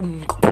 嗯